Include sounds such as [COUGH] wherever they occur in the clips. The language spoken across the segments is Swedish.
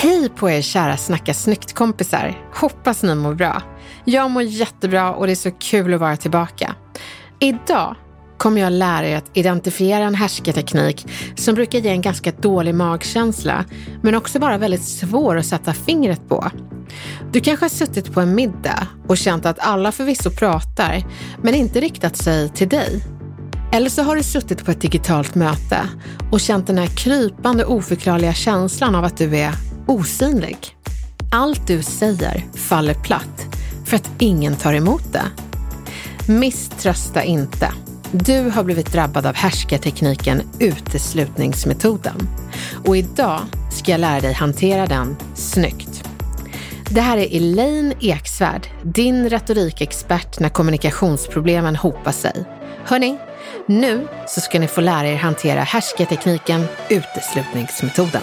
Hej på er kära Snacka snyggt-kompisar. Hoppas ni mår bra. Jag mår jättebra och det är så kul att vara tillbaka. Idag kommer jag lära er att identifiera en härskarteknik som brukar ge en ganska dålig magkänsla, men också vara väldigt svår att sätta fingret på. Du kanske har suttit på en middag och känt att alla förvisso pratar, men inte riktat sig till dig. Eller så har du suttit på ett digitalt möte och känt den här krypande oförklarliga känslan av att du är osynlig. Allt du säger faller platt för att ingen tar emot det. Misströsta inte. Du har blivit drabbad av härskartekniken uteslutningsmetoden. Och idag ska jag lära dig hantera den snyggt. Det här är Elaine Eksvärd, din retorikexpert när kommunikationsproblemen hopar sig. Hörni, nu så ska ni få lära er hantera härskartekniken uteslutningsmetoden.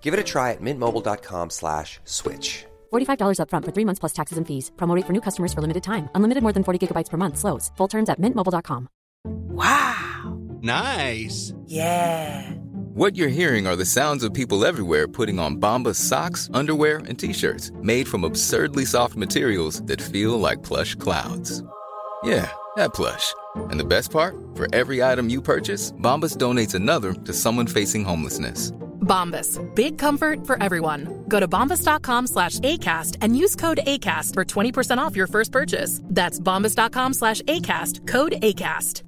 Give it a try at mintmobile.com slash switch. $45 upfront for three months plus taxes and fees. Promo rate for new customers for limited time. Unlimited more than 40 gigabytes per month. Slows. Full terms at mintmobile.com. Wow. Nice. Yeah. What you're hearing are the sounds of people everywhere putting on Bombas socks, underwear, and t-shirts made from absurdly soft materials that feel like plush clouds. Yeah, that plush. And the best part? For every item you purchase, Bombas donates another to someone facing homelessness. Bombas. Big comfort for everyone. Go to bombas.com slash ACAST and use code ACAST for 20% off your first purchase. That's bombas.com slash ACAST. Code ACAST.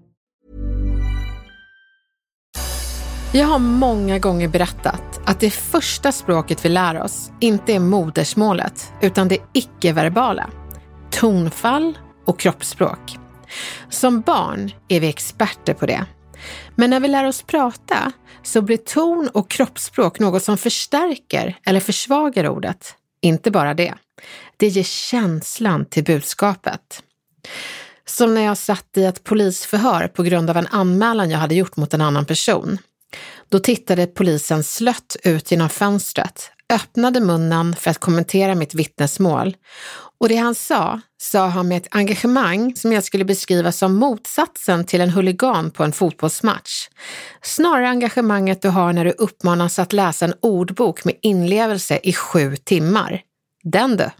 Jag har många gånger berättat att det första språket vi lär oss inte är modersmålet, utan det icke-verbala. Tonfall och kroppsspråk. Som barn är vi experter på det. Men när vi lär oss prata så blir ton och kroppsspråk något som förstärker eller försvagar ordet. Inte bara det. Det ger känslan till budskapet. Som när jag satt i ett polisförhör på grund av en anmälan jag hade gjort mot en annan person. Då tittade polisen slött ut genom fönstret, öppnade munnen för att kommentera mitt vittnesmål och det han sa, sa han med ett engagemang som jag skulle beskriva som motsatsen till en huligan på en fotbollsmatch. Snarare engagemanget du har när du uppmanas att läsa en ordbok med inlevelse i sju timmar. Den du.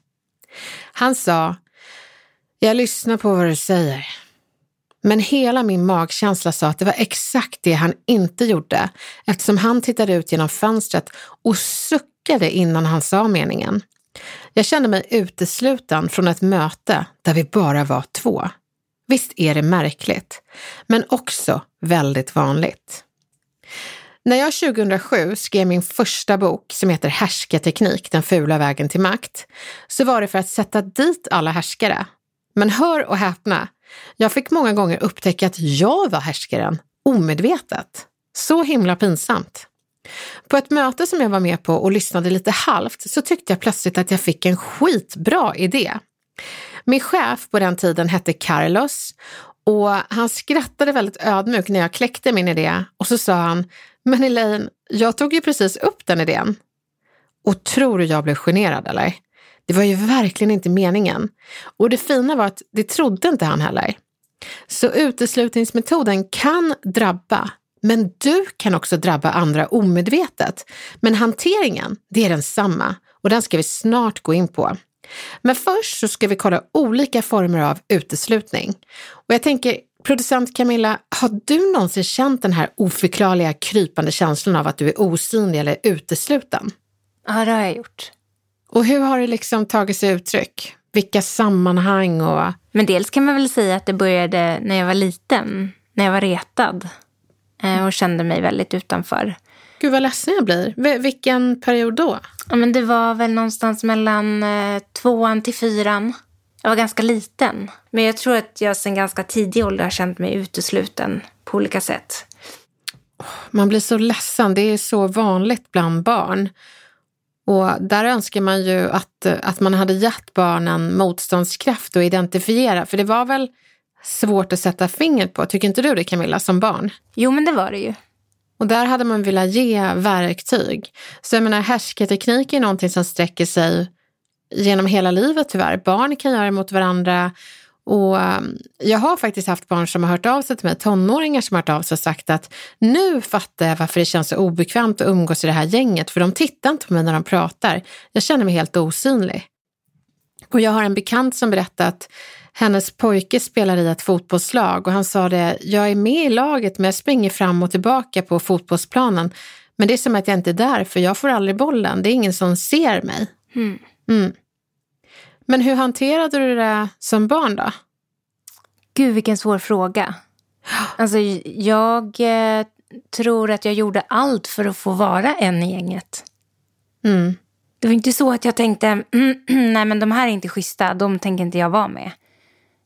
Han sa, jag lyssnar på vad du säger. Men hela min magkänsla sa att det var exakt det han inte gjorde eftersom han tittade ut genom fönstret och suckade innan han sa meningen. Jag kände mig utesluten från ett möte där vi bara var två. Visst är det märkligt, men också väldigt vanligt. När jag 2007 skrev min första bok som heter Härskarteknik, den fula vägen till makt, så var det för att sätta dit alla härskare. Men hör och häpna, jag fick många gånger upptäcka att jag var härskaren, omedvetet. Så himla pinsamt. På ett möte som jag var med på och lyssnade lite halvt så tyckte jag plötsligt att jag fick en skitbra idé. Min chef på den tiden hette Carlos Och han skrattade väldigt ödmjukt när jag kläckte min idé och så sa han, men Elaine, jag tog ju precis upp den idén. Och tror du jag blev generad eller? Det var ju verkligen inte meningen. Och det fina var att det trodde inte han heller. Så uteslutningsmetoden kan drabba, men du kan också drabba andra omedvetet. Men hanteringen, det är densamma och den ska vi snart gå in på. Men först så ska vi kolla olika former av uteslutning. Och jag tänker, producent Camilla, har du någonsin känt den här oförklarliga krypande känslan av att du är osynlig eller utesluten? Ja, det har jag gjort. Och hur har det liksom tagit sig uttryck? Vilka sammanhang och... Men dels kan man väl säga att det började när jag var liten, när jag var retad och kände mig väldigt utanför. Gud vad ledsen jag blir. V vilken period då? Ja, men det var väl någonstans mellan eh, tvåan till fyran. Jag var ganska liten. Men jag tror att jag sedan ganska tidig ålder har känt mig utesluten på olika sätt. Man blir så ledsen. Det är så vanligt bland barn. Och där önskar man ju att, att man hade gett barnen motståndskraft att identifiera. För det var väl svårt att sätta fingret på, tycker inte du det Camilla, som barn? Jo, men det var det ju. Och där hade man velat ge verktyg. Så jag menar, härskarteknik är någonting som sträcker sig genom hela livet tyvärr. Barn kan göra det mot varandra. Och um, jag har faktiskt haft barn som har hört av sig till mig, tonåringar som har hört av sig och sagt att nu fattar jag varför det känns så obekvämt att umgås i det här gänget, för de tittar inte på mig när de pratar. Jag känner mig helt osynlig. Och jag har en bekant som berättat att hennes pojke spelar i ett fotbollslag och han sa det, jag är med i laget men jag springer fram och tillbaka på fotbollsplanen. Men det är som att jag inte är där för jag får aldrig bollen, det är ingen som ser mig. Mm. Mm. Men hur hanterade du det som barn då? Gud, vilken svår fråga. Alltså, jag eh, tror att jag gjorde allt för att få vara en i gänget. Mm. Det var inte så att jag tänkte, mm, [CLEARS THROAT] nej men de här är inte schyssta, de tänker inte jag vara med.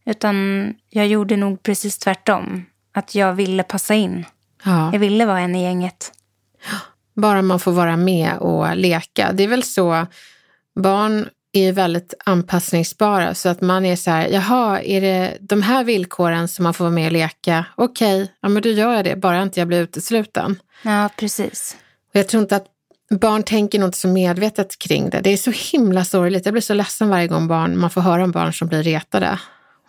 Utan jag gjorde nog precis tvärtom. Att jag ville passa in. Ja. Jag ville vara en i gänget. Bara man får vara med och leka. Det är väl så, barn är väldigt anpassningsbara så att man är så här, jaha, är det de här villkoren som man får vara med och leka? Okej, okay, ja men då gör jag det, bara inte jag blir utesluten. Ja, precis. Och jag tror inte att barn tänker nog inte så medvetet kring det. Det är så himla sorgligt. Jag blir så ledsen varje gång barn, man får höra om barn som blir retade.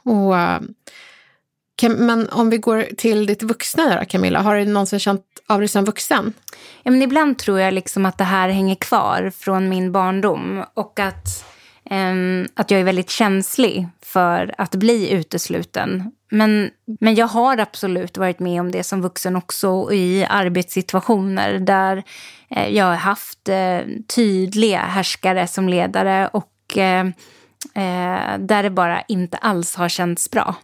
Och, eh, men om vi går till ditt vuxna då, Camilla, har du någonsin känt av dig som vuxen? Ja, men ibland tror jag liksom att det här hänger kvar från min barndom och att, eh, att jag är väldigt känslig för att bli utesluten. Men, men jag har absolut varit med om det som vuxen också i arbetssituationer där eh, jag har haft eh, tydliga härskare som ledare och eh, eh, där det bara inte alls har känts bra.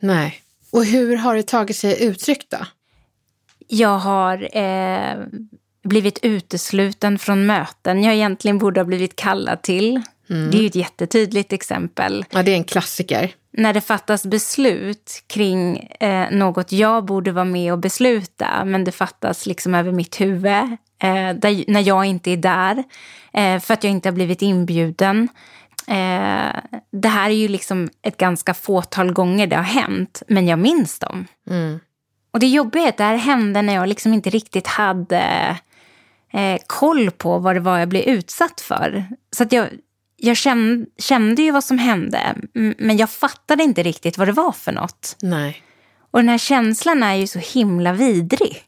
Nej. Och hur har det tagit sig uttryck då? Jag har eh, blivit utesluten från möten jag egentligen borde ha blivit kallad till. Mm. Det är ju ett jättetydligt exempel. Ja, det är en klassiker. När det fattas beslut kring eh, något jag borde vara med och besluta, men det fattas liksom över mitt huvud, eh, där, när jag inte är där, eh, för att jag inte har blivit inbjuden. Eh, det här är ju liksom ett ganska fåtal gånger det har hänt, men jag minns dem. Mm. Och det jobbiga är att det här hände när jag liksom inte riktigt hade eh, koll på vad det var jag blev utsatt för. Så att jag, jag kände, kände ju vad som hände, men jag fattade inte riktigt vad det var för något. Nej. Och den här känslan är ju så himla vidrig.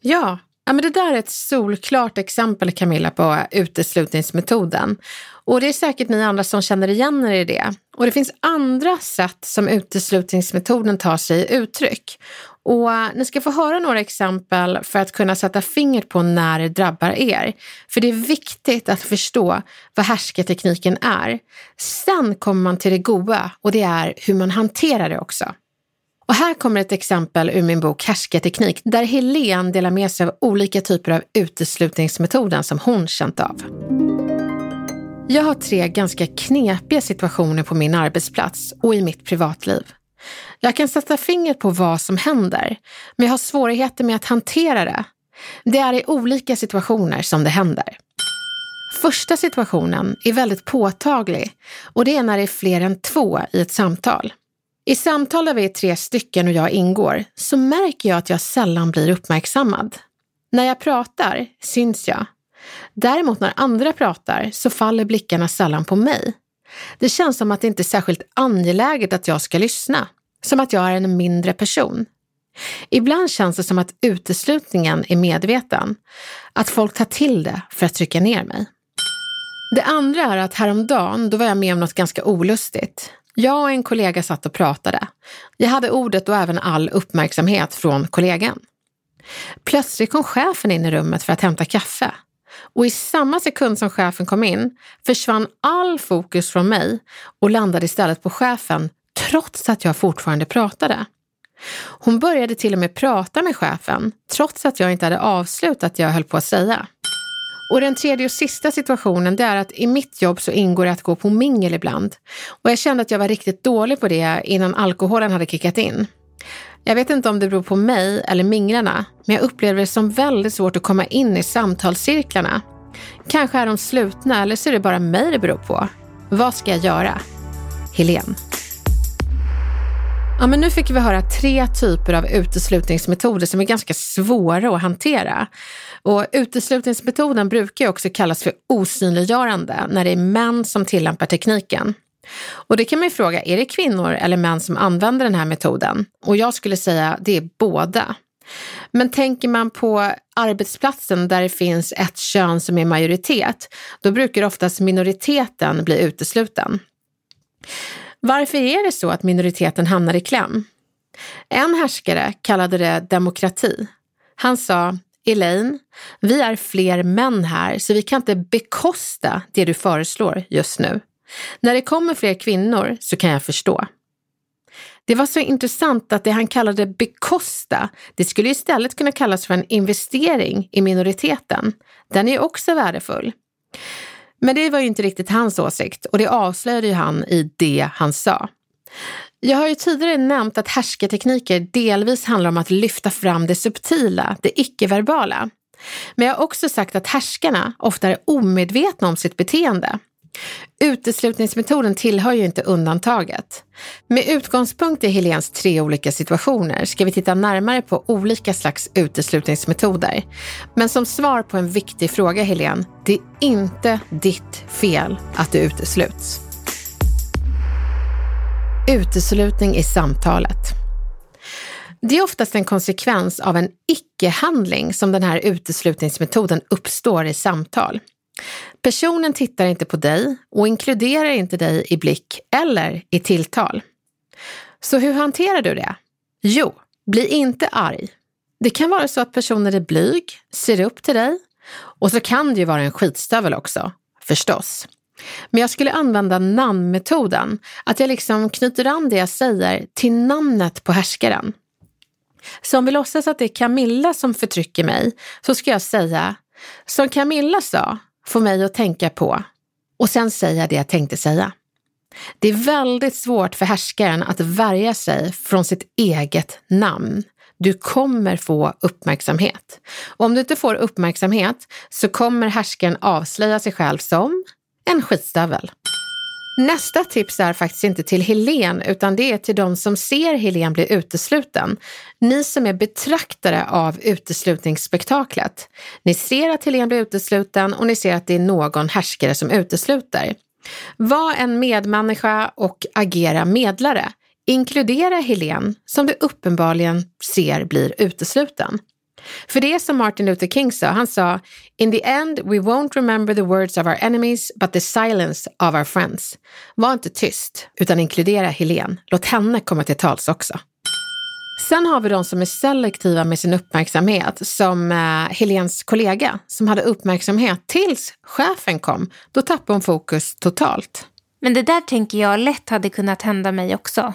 Ja, Ja, men det där är ett solklart exempel Camilla på uteslutningsmetoden. Och det är säkert ni andra som känner igen er i det. Och det finns andra sätt som uteslutningsmetoden tar sig uttryck. Och ni ska få höra några exempel för att kunna sätta fingret på när det drabbar er. För det är viktigt att förstå vad härskartekniken är. Sen kommer man till det goda och det är hur man hanterar det också. Och här kommer ett exempel ur min bok Härskarteknik där Helene delar med sig av olika typer av uteslutningsmetoden som hon känt av. Jag har tre ganska knepiga situationer på min arbetsplats och i mitt privatliv. Jag kan sätta fingret på vad som händer, men jag har svårigheter med att hantera det. Det är i olika situationer som det händer. Första situationen är väldigt påtaglig och det är när det är fler än två i ett samtal. I samtal där vi är tre stycken och jag ingår så märker jag att jag sällan blir uppmärksammad. När jag pratar syns jag. Däremot när andra pratar så faller blickarna sällan på mig. Det känns som att det inte är särskilt angeläget att jag ska lyssna. Som att jag är en mindre person. Ibland känns det som att uteslutningen är medveten. Att folk tar till det för att trycka ner mig. Det andra är att häromdagen, då var jag med om något ganska olustigt. Jag och en kollega satt och pratade. Jag hade ordet och även all uppmärksamhet från kollegan. Plötsligt kom chefen in i rummet för att hämta kaffe. Och i samma sekund som chefen kom in försvann all fokus från mig och landade istället på chefen trots att jag fortfarande pratade. Hon började till och med prata med chefen trots att jag inte hade avslutat det jag höll på att säga. Och den tredje och sista situationen det är att i mitt jobb så ingår det att gå på mingel ibland. Och jag kände att jag var riktigt dålig på det innan alkoholen hade kickat in. Jag vet inte om det beror på mig eller minglarna, men jag upplever det som väldigt svårt att komma in i samtalscirklarna. Kanske är de slutna eller så är det bara mig det beror på. Vad ska jag göra? Helene. Ja, men nu fick vi höra tre typer av uteslutningsmetoder som är ganska svåra att hantera. Och uteslutningsmetoden brukar också kallas för osynliggörande när det är män som tillämpar tekniken. Och det kan man ju fråga, är det kvinnor eller män som använder den här metoden? Och jag skulle säga det är båda. Men tänker man på arbetsplatsen där det finns ett kön som är majoritet, då brukar oftast minoriteten bli utesluten. Varför är det så att minoriteten hamnar i kläm? En härskare kallade det demokrati. Han sa, Elaine, vi är fler män här så vi kan inte bekosta det du föreslår just nu. När det kommer fler kvinnor så kan jag förstå. Det var så intressant att det han kallade bekosta, det skulle istället kunna kallas för en investering i minoriteten. Den är också värdefull. Men det var ju inte riktigt hans åsikt och det avslöjade ju han i det han sa. Jag har ju tidigare nämnt att härskartekniker delvis handlar om att lyfta fram det subtila, det icke-verbala. Men jag har också sagt att härskarna ofta är omedvetna om sitt beteende. Uteslutningsmetoden tillhör ju inte undantaget. Med utgångspunkt i Helens tre olika situationer ska vi titta närmare på olika slags uteslutningsmetoder. Men som svar på en viktig fråga Helen, det är inte ditt fel att du utesluts. Uteslutning i samtalet. Det är oftast en konsekvens av en icke-handling som den här uteslutningsmetoden uppstår i samtal. Personen tittar inte på dig och inkluderar inte dig i blick eller i tilltal. Så hur hanterar du det? Jo, bli inte arg. Det kan vara så att personen är blyg, ser upp till dig och så kan det ju vara en skitstövel också, förstås. Men jag skulle använda namnmetoden, att jag liksom knyter an det jag säger till namnet på härskaren. Så om vi låtsas att det är Camilla som förtrycker mig så ska jag säga, som Camilla sa, får mig att tänka på och sen säga det jag tänkte säga. Det är väldigt svårt för härskaren att värja sig från sitt eget namn. Du kommer få uppmärksamhet. Och om du inte får uppmärksamhet så kommer härskaren avslöja sig själv som en skitstövel. Nästa tips är faktiskt inte till Helen utan det är till de som ser Helen bli utesluten. Ni som är betraktare av uteslutningsspektaklet. Ni ser att Helen blir utesluten och ni ser att det är någon härskare som utesluter. Var en medmänniska och agera medlare. Inkludera Helen som du uppenbarligen ser blir utesluten. För det är som Martin Luther King sa, han sa “In the end we won't remember the words of our enemies but the silence of our friends”. Var inte tyst, utan inkludera Helen. Låt henne komma till tals också. Sen har vi de som är selektiva med sin uppmärksamhet, som eh, Helens kollega som hade uppmärksamhet tills chefen kom. Då tappade hon fokus totalt. Men det där tänker jag lätt hade kunnat hända mig också.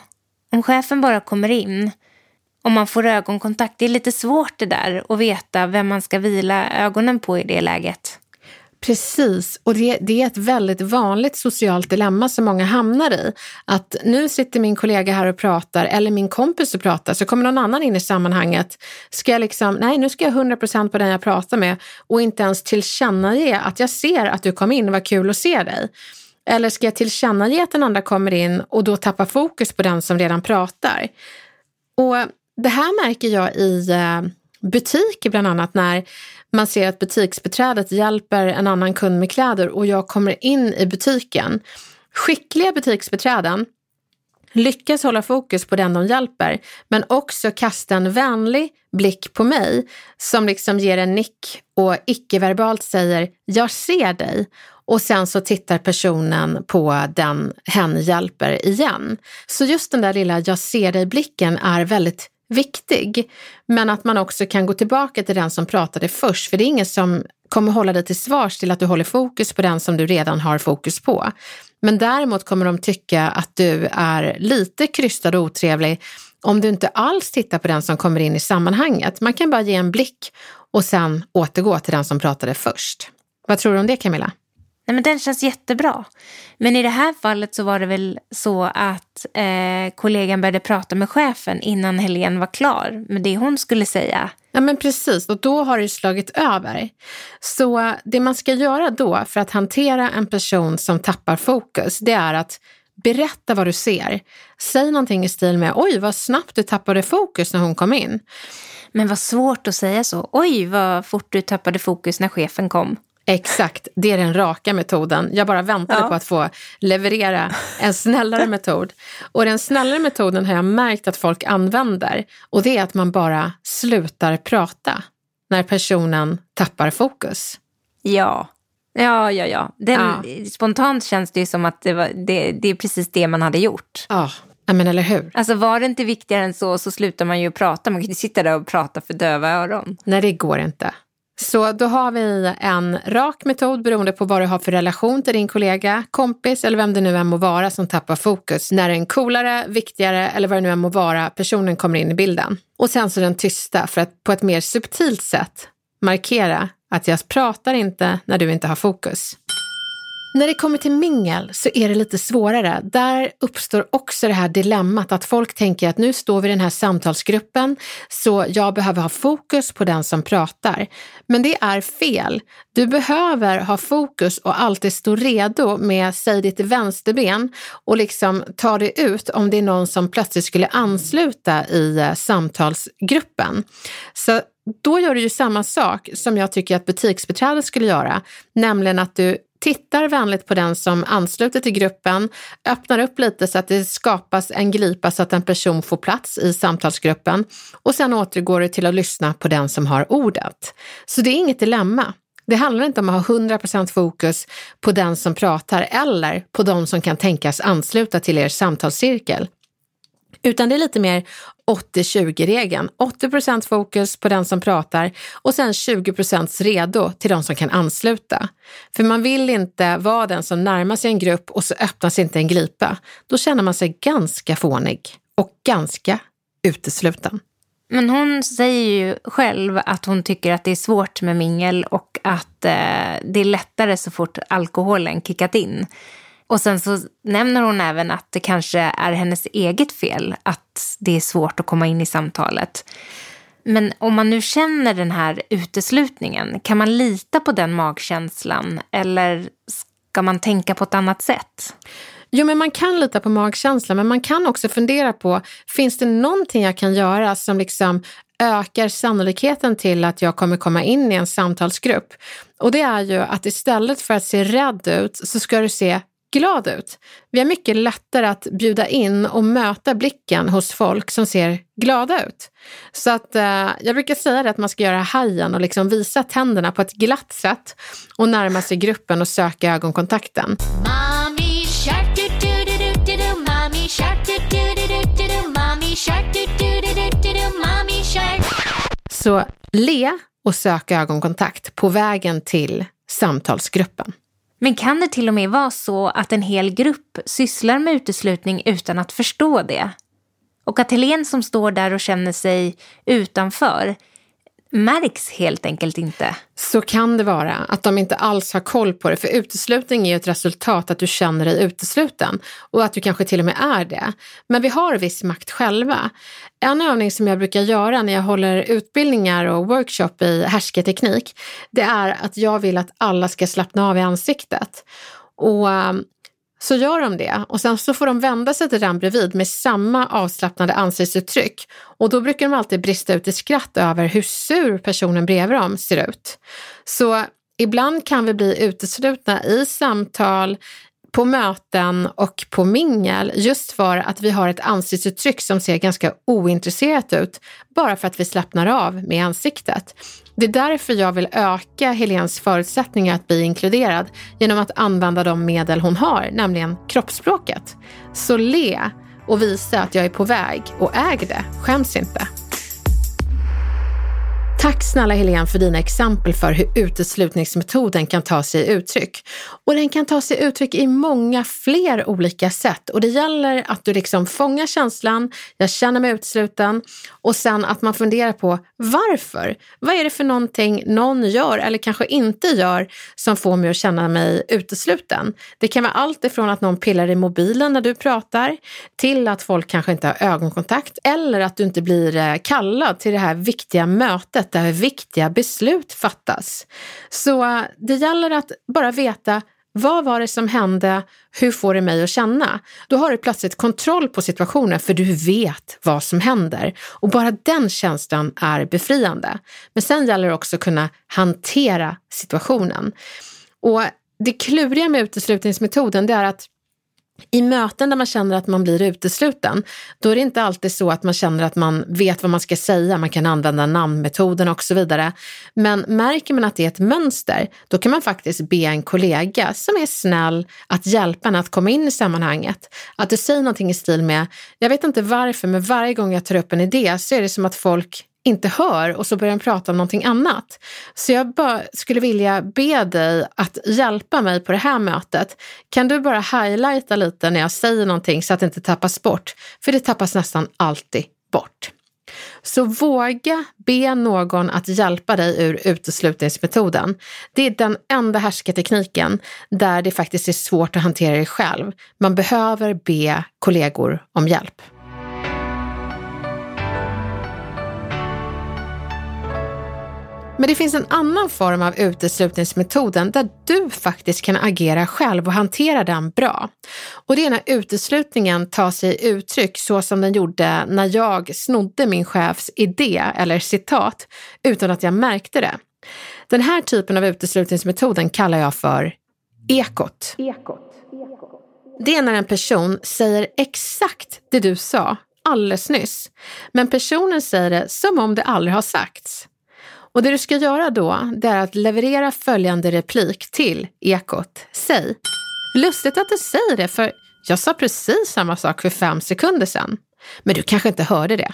Om chefen bara kommer in om man får ögonkontakt. Det är lite svårt det där att veta vem man ska vila ögonen på i det läget. Precis, och det, det, är ett väldigt vanligt socialt dilemma som många hamnar i. Att nu sitter min kollega här och pratar, eller min kompis och pratar, så kommer någon annan in i sammanhanget. Ska jag liksom, nej nu ska jag 100% på den jag pratar med och inte ens tillkännage att jag ser att du kom in, vad kul att se dig. Eller ska jag tillkännage att den andra kommer in och då tappa fokus på den som redan pratar? Och det här märker jag i eh, butiker bland annat när man ser att butiksbeträdet hjälper en annan kund med kläder och jag kommer in i butiken. Skickliga butiksbeträden lyckas hålla fokus på den de hjälper, men också kasta en vänlig blick på mig som liksom ger en nick och icke-verbalt säger “jag ser dig” och sen så tittar personen på den hen hjälper igen. Så just den där lilla “jag ser dig”-blicken är väldigt viktig. Men att man också kan gå tillbaka till den som pratade först, för det är ingen som kommer hålla dig till svars till att du håller fokus på den som du redan har fokus på. Men däremot kommer de tycka att du är lite krystad och otrevlig om du inte alls tittar på den som kommer in i sammanhanget. Man kan bara ge en blick och sen återgå till den som pratade först. Vad tror du om det Camilla? Nej, men den känns jättebra. Men i det här fallet så var det väl så att eh, kollegan började prata med chefen innan Helene var klar med det hon skulle säga. Ja men precis, och då har det slagit över. Så det man ska göra då för att hantera en person som tappar fokus, det är att berätta vad du ser. Säg någonting i stil med oj vad snabbt du tappade fokus när hon kom in. Men vad svårt att säga så. Oj vad fort du tappade fokus när chefen kom. Exakt, det är den raka metoden. Jag bara väntade ja. på att få leverera en snällare [LAUGHS] metod. Och den snällare metoden har jag märkt att folk använder och det är att man bara slutar prata när personen tappar fokus. Ja, ja, ja. ja. Den, ja. Spontant känns det ju som att det, var, det, det är precis det man hade gjort. Ja. Ja, men eller hur? Alltså var det inte viktigare än så så slutar man ju prata. Man kan inte sitta där och prata för döva öron. Nej, det går inte. Så då har vi en rak metod beroende på vad du har för relation till din kollega, kompis eller vem det nu än må vara som tappar fokus när en coolare, viktigare eller vad det nu än må vara personen kommer in i bilden. Och sen så den tysta för att på ett mer subtilt sätt markera att jag pratar inte när du inte har fokus. När det kommer till mingel så är det lite svårare. Där uppstår också det här dilemmat att folk tänker att nu står vi i den här samtalsgruppen så jag behöver ha fokus på den som pratar. Men det är fel. Du behöver ha fokus och alltid stå redo med, säg ditt vänsterben och liksom ta det ut om det är någon som plötsligt skulle ansluta i eh, samtalsgruppen. Så då gör du ju samma sak som jag tycker att butiksbeträdet skulle göra, nämligen att du tittar vänligt på den som ansluter till gruppen, öppnar upp lite så att det skapas en glipa så att en person får plats i samtalsgruppen och sen återgår du till att lyssna på den som har ordet. Så det är inget dilemma. Det handlar inte om att ha 100% fokus på den som pratar eller på de som kan tänkas ansluta till er samtalscirkel. Utan det är lite mer 80-20-regeln. 80 procent fokus på den som pratar och sen 20% redo till de som kan ansluta. För man vill inte vara den som närmar sig en grupp och så öppnas inte en glipa. Då känner man sig ganska fånig och ganska utesluten. Men hon säger ju själv att hon tycker att det är svårt med mingel och att eh, det är lättare så fort alkoholen kickat in. Och sen så nämner hon även att det kanske är hennes eget fel att det är svårt att komma in i samtalet. Men om man nu känner den här uteslutningen, kan man lita på den magkänslan eller ska man tänka på ett annat sätt? Jo, men man kan lita på magkänslan, men man kan också fundera på, finns det någonting jag kan göra som liksom ökar sannolikheten till att jag kommer komma in i en samtalsgrupp? Och det är ju att istället för att se rädd ut så ska du se glad ut. Vi har mycket lättare att bjuda in och möta blicken hos folk som ser glada ut. Så att eh, jag brukar säga det att man ska göra hajen och liksom visa tänderna på ett glatt sätt och närma sig gruppen och söka ögonkontakten. Så le och sök ögonkontakt på vägen till samtalsgruppen. Men kan det till och med vara så att en hel grupp sysslar med uteslutning utan att förstå det? Och att Helene som står där och känner sig utanför märks helt enkelt inte. Så kan det vara, att de inte alls har koll på det. För uteslutning är ju ett resultat att du känner dig utesluten och att du kanske till och med är det. Men vi har viss makt själva. En övning som jag brukar göra när jag håller utbildningar och workshop i härskarteknik, det är att jag vill att alla ska slappna av i ansiktet. Och ehm, så gör de det och sen så får de vända sig till den bredvid med samma avslappnade ansiktsuttryck. Och då brukar de alltid brista ut i skratt över hur sur personen bredvid dem ser ut. Så ibland kan vi bli uteslutna i samtal, på möten och på mingel just för att vi har ett ansiktsuttryck som ser ganska ointresserat ut bara för att vi slappnar av med ansiktet. Det är därför jag vill öka Helens förutsättningar att bli inkluderad genom att använda de medel hon har, nämligen kroppsspråket. Så le och visa att jag är på väg och äg det, skäms inte. Tack snälla Helene för dina exempel för hur uteslutningsmetoden kan ta sig uttryck. Och den kan ta sig uttryck i många fler olika sätt och det gäller att du liksom fångar känslan, jag känner mig utesluten och sen att man funderar på varför? Vad är det för någonting någon gör eller kanske inte gör som får mig att känna mig utesluten? Det kan vara allt ifrån att någon pillar i mobilen när du pratar till att folk kanske inte har ögonkontakt eller att du inte blir eh, kallad till det här viktiga mötet där viktiga beslut fattas. Så eh, det gäller att bara veta vad var det som hände? Hur får det mig att känna? Då har du plötsligt kontroll på situationen för du vet vad som händer och bara den känslan är befriande. Men sen gäller det också att kunna hantera situationen. Och det kluriga med uteslutningsmetoden det är att i möten där man känner att man blir utesluten, då är det inte alltid så att man känner att man vet vad man ska säga, man kan använda namnmetoden och så vidare. Men märker man att det är ett mönster, då kan man faktiskt be en kollega som är snäll att hjälpa en att komma in i sammanhanget. Att du säger någonting i stil med, jag vet inte varför, men varje gång jag tar upp en idé så är det som att folk inte hör och så börjar de prata om någonting annat. Så jag bara skulle vilja be dig att hjälpa mig på det här mötet. Kan du bara highlighta lite när jag säger någonting så att det inte tappas bort? För det tappas nästan alltid bort. Så våga be någon att hjälpa dig ur uteslutningsmetoden. Det är den enda härskartekniken där det faktiskt är svårt att hantera det själv. Man behöver be kollegor om hjälp. Men det finns en annan form av uteslutningsmetoden där du faktiskt kan agera själv och hantera den bra. Och det är när uteslutningen tar sig uttryck så som den gjorde när jag snodde min chefs idé eller citat utan att jag märkte det. Den här typen av uteslutningsmetoden kallar jag för ekot. ekot. Det är när en person säger exakt det du sa alldeles nyss, men personen säger det som om det aldrig har sagts. Och det du ska göra då, det är att leverera följande replik till Ekot. Säg, lustigt att du säger det för jag sa precis samma sak för fem sekunder sedan. Men du kanske inte hörde det.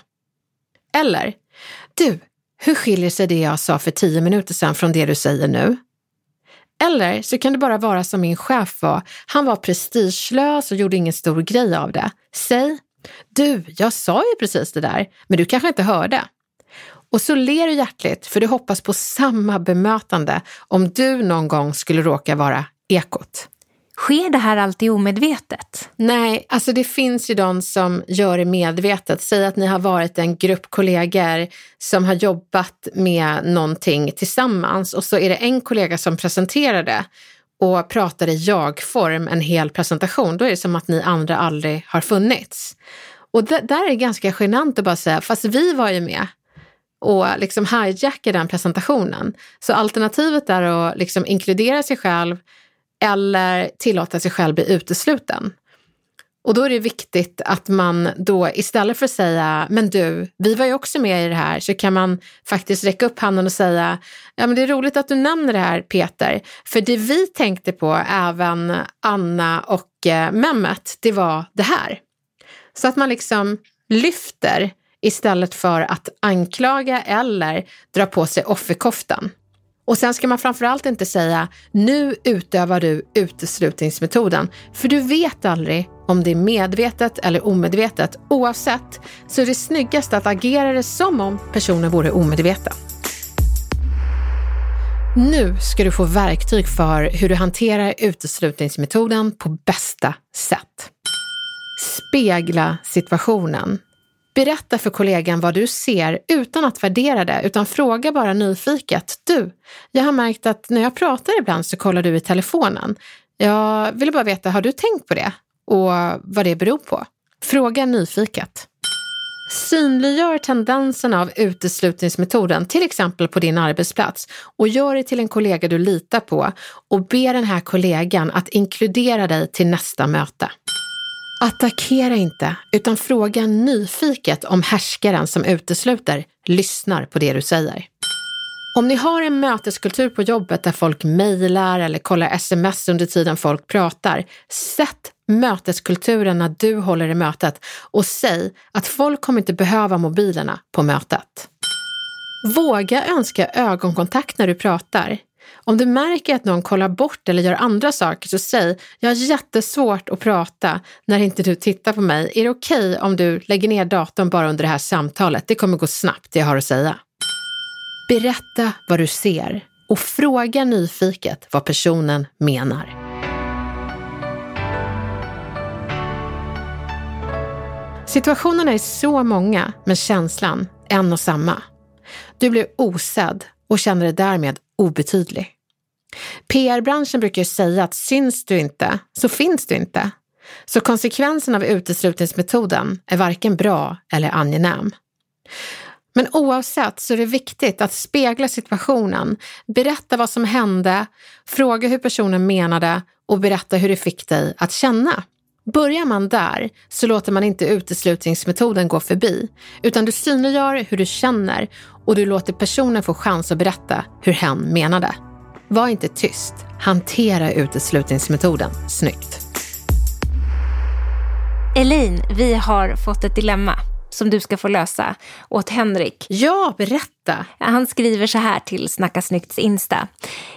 Eller, du, hur skiljer sig det jag sa för tio minuter sedan från det du säger nu? Eller så kan det bara vara som min chef var. Han var prestigelös och gjorde ingen stor grej av det. Säg, du, jag sa ju precis det där, men du kanske inte hörde. Och så ler du hjärtligt för du hoppas på samma bemötande om du någon gång skulle råka vara ekot. Sker det här alltid omedvetet? Nej, alltså det finns ju de som gör det medvetet. Säg att ni har varit en grupp kollegor som har jobbat med någonting tillsammans och så är det en kollega som presenterar det och pratar i jag-form en hel presentation. Då är det som att ni andra aldrig har funnits. Och det, där är det ganska genant att bara säga, fast vi var ju med och liksom hijacka den presentationen. Så alternativet är att liksom inkludera sig själv eller tillåta sig själv bli utesluten. Och då är det viktigt att man då istället för att säga, men du, vi var ju också med i det här, så kan man faktiskt räcka upp handen och säga, ja men det är roligt att du nämner det här Peter, för det vi tänkte på, även Anna och eh, Mehmet, det var det här. Så att man liksom lyfter istället för att anklaga eller dra på sig offerkoftan. Och sen ska man framförallt inte säga nu utövar du uteslutningsmetoden, för du vet aldrig om det är medvetet eller omedvetet. Oavsett så är det snyggast att agera det som om personen vore omedveten. Nu ska du få verktyg för hur du hanterar uteslutningsmetoden på bästa sätt. Spegla situationen. Berätta för kollegan vad du ser utan att värdera det, utan fråga bara nyfiket. Du, jag har märkt att när jag pratar ibland så kollar du i telefonen. Jag ville bara veta, har du tänkt på det? Och vad det beror på? Fråga nyfiket. Synliggör tendenserna av uteslutningsmetoden, till exempel på din arbetsplats och gör det till en kollega du litar på och be den här kollegan att inkludera dig till nästa möte. Attackera inte, utan fråga nyfiket om härskaren som utesluter lyssnar på det du säger. Om ni har en möteskultur på jobbet där folk mejlar eller kollar sms under tiden folk pratar, sätt möteskulturen när du håller i mötet och säg att folk kommer inte behöva mobilerna på mötet. Våga önska ögonkontakt när du pratar. Om du märker att någon kollar bort eller gör andra saker så säg “jag har jättesvårt att prata när inte du tittar på mig. Är det okej okay om du lägger ner datorn bara under det här samtalet? Det kommer gå snabbt, det jag har att säga.” Berätta vad du ser och fråga nyfiket vad personen menar. Situationerna är så många, men känslan en och samma. Du blir osedd och känner dig därmed obetydlig. PR-branschen brukar säga att syns du inte så finns du inte. Så konsekvensen av uteslutningsmetoden är varken bra eller angenäm. Men oavsett så är det viktigt att spegla situationen, berätta vad som hände, fråga hur personen menade och berätta hur det fick dig att känna. Börjar man där så låter man inte uteslutningsmetoden gå förbi, utan du synliggör hur du känner och du låter personen få chans att berätta hur hen menade. Var inte tyst. Hantera uteslutningsmetoden snyggt. Elin, vi har fått ett dilemma som du ska få lösa åt Henrik. Ja, berätta. Han skriver så här till Snacka Snyggts Insta.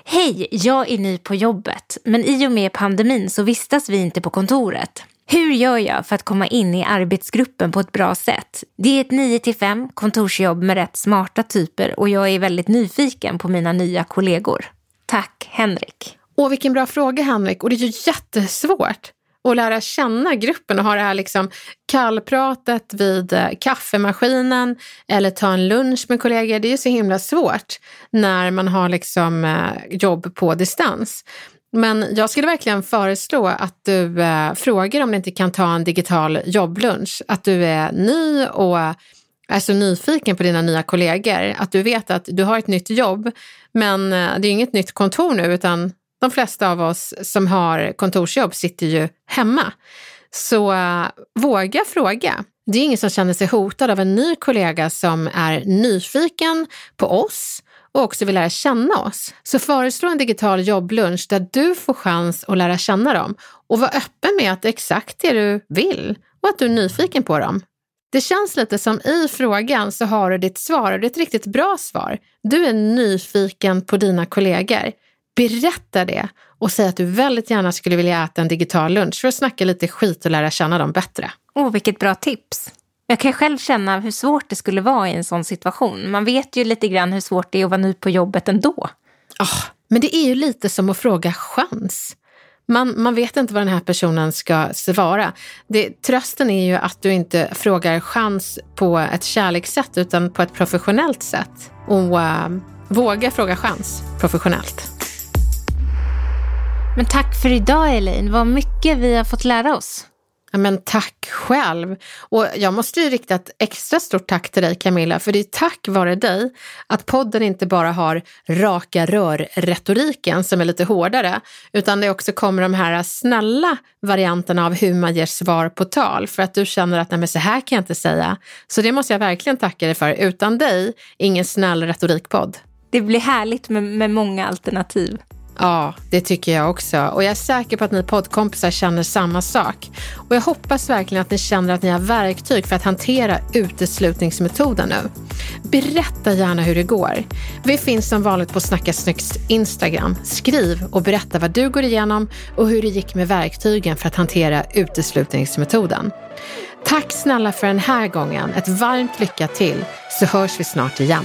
Hej, jag är ny på jobbet, men i och med pandemin så vistas vi inte på kontoret. Hur gör jag för att komma in i arbetsgruppen på ett bra sätt? Det är ett 9-5 kontorsjobb med rätt smarta typer och jag är väldigt nyfiken på mina nya kollegor. Tack, Henrik. Åh, vilken bra fråga Henrik. Och det är ju jättesvårt och lära känna gruppen och ha det här liksom kallpratet vid eh, kaffemaskinen eller ta en lunch med kollegor. Det är ju så himla svårt när man har liksom eh, jobb på distans. Men jag skulle verkligen föreslå att du eh, frågar om du inte kan ta en digital jobblunch. Att du är ny och är så nyfiken på dina nya kollegor. Att du vet att du har ett nytt jobb, men eh, det är inget nytt kontor nu utan de flesta av oss som har kontorsjobb sitter ju hemma. Så uh, våga fråga. Det är ingen som känner sig hotad av en ny kollega som är nyfiken på oss och också vill lära känna oss. Så föreslå en digital jobblunch där du får chans att lära känna dem och var öppen med att det är exakt det du vill och att du är nyfiken på dem. Det känns lite som i frågan så har du ditt svar och det är ett riktigt bra svar. Du är nyfiken på dina kollegor. Berätta det och säg att du väldigt gärna skulle vilja äta en digital lunch för att snacka lite skit och lära känna dem bättre. Åh, oh, vilket bra tips. Jag kan själv känna hur svårt det skulle vara i en sån situation. Man vet ju lite grann hur svårt det är att vara ny på jobbet ändå. Oh, men det är ju lite som att fråga chans. Man, man vet inte vad den här personen ska svara. Det, trösten är ju att du inte frågar chans på ett kärlekssätt utan på ett professionellt sätt. Och uh, våga fråga chans professionellt. Men tack för idag Elaine, vad mycket vi har fått lära oss. Ja, men tack själv. Och jag måste ju rikta ett extra stort tack till dig Camilla, för det är tack vare dig att podden inte bara har raka rör-retoriken som är lite hårdare, utan det också kommer de här snälla varianterna av hur man ger svar på tal, för att du känner att nej men så här kan jag inte säga. Så det måste jag verkligen tacka dig för. Utan dig, ingen snäll retorikpodd. Det blir härligt med, med många alternativ. Ja, det tycker jag också. Och jag är säker på att ni poddkompisar känner samma sak. Och jag hoppas verkligen att ni känner att ni har verktyg för att hantera uteslutningsmetoden nu. Berätta gärna hur det går. Vi finns som vanligt på Snacka Snyggs Instagram. Skriv och berätta vad du går igenom och hur det gick med verktygen för att hantera uteslutningsmetoden. Tack snälla för den här gången. Ett varmt lycka till så hörs vi snart igen.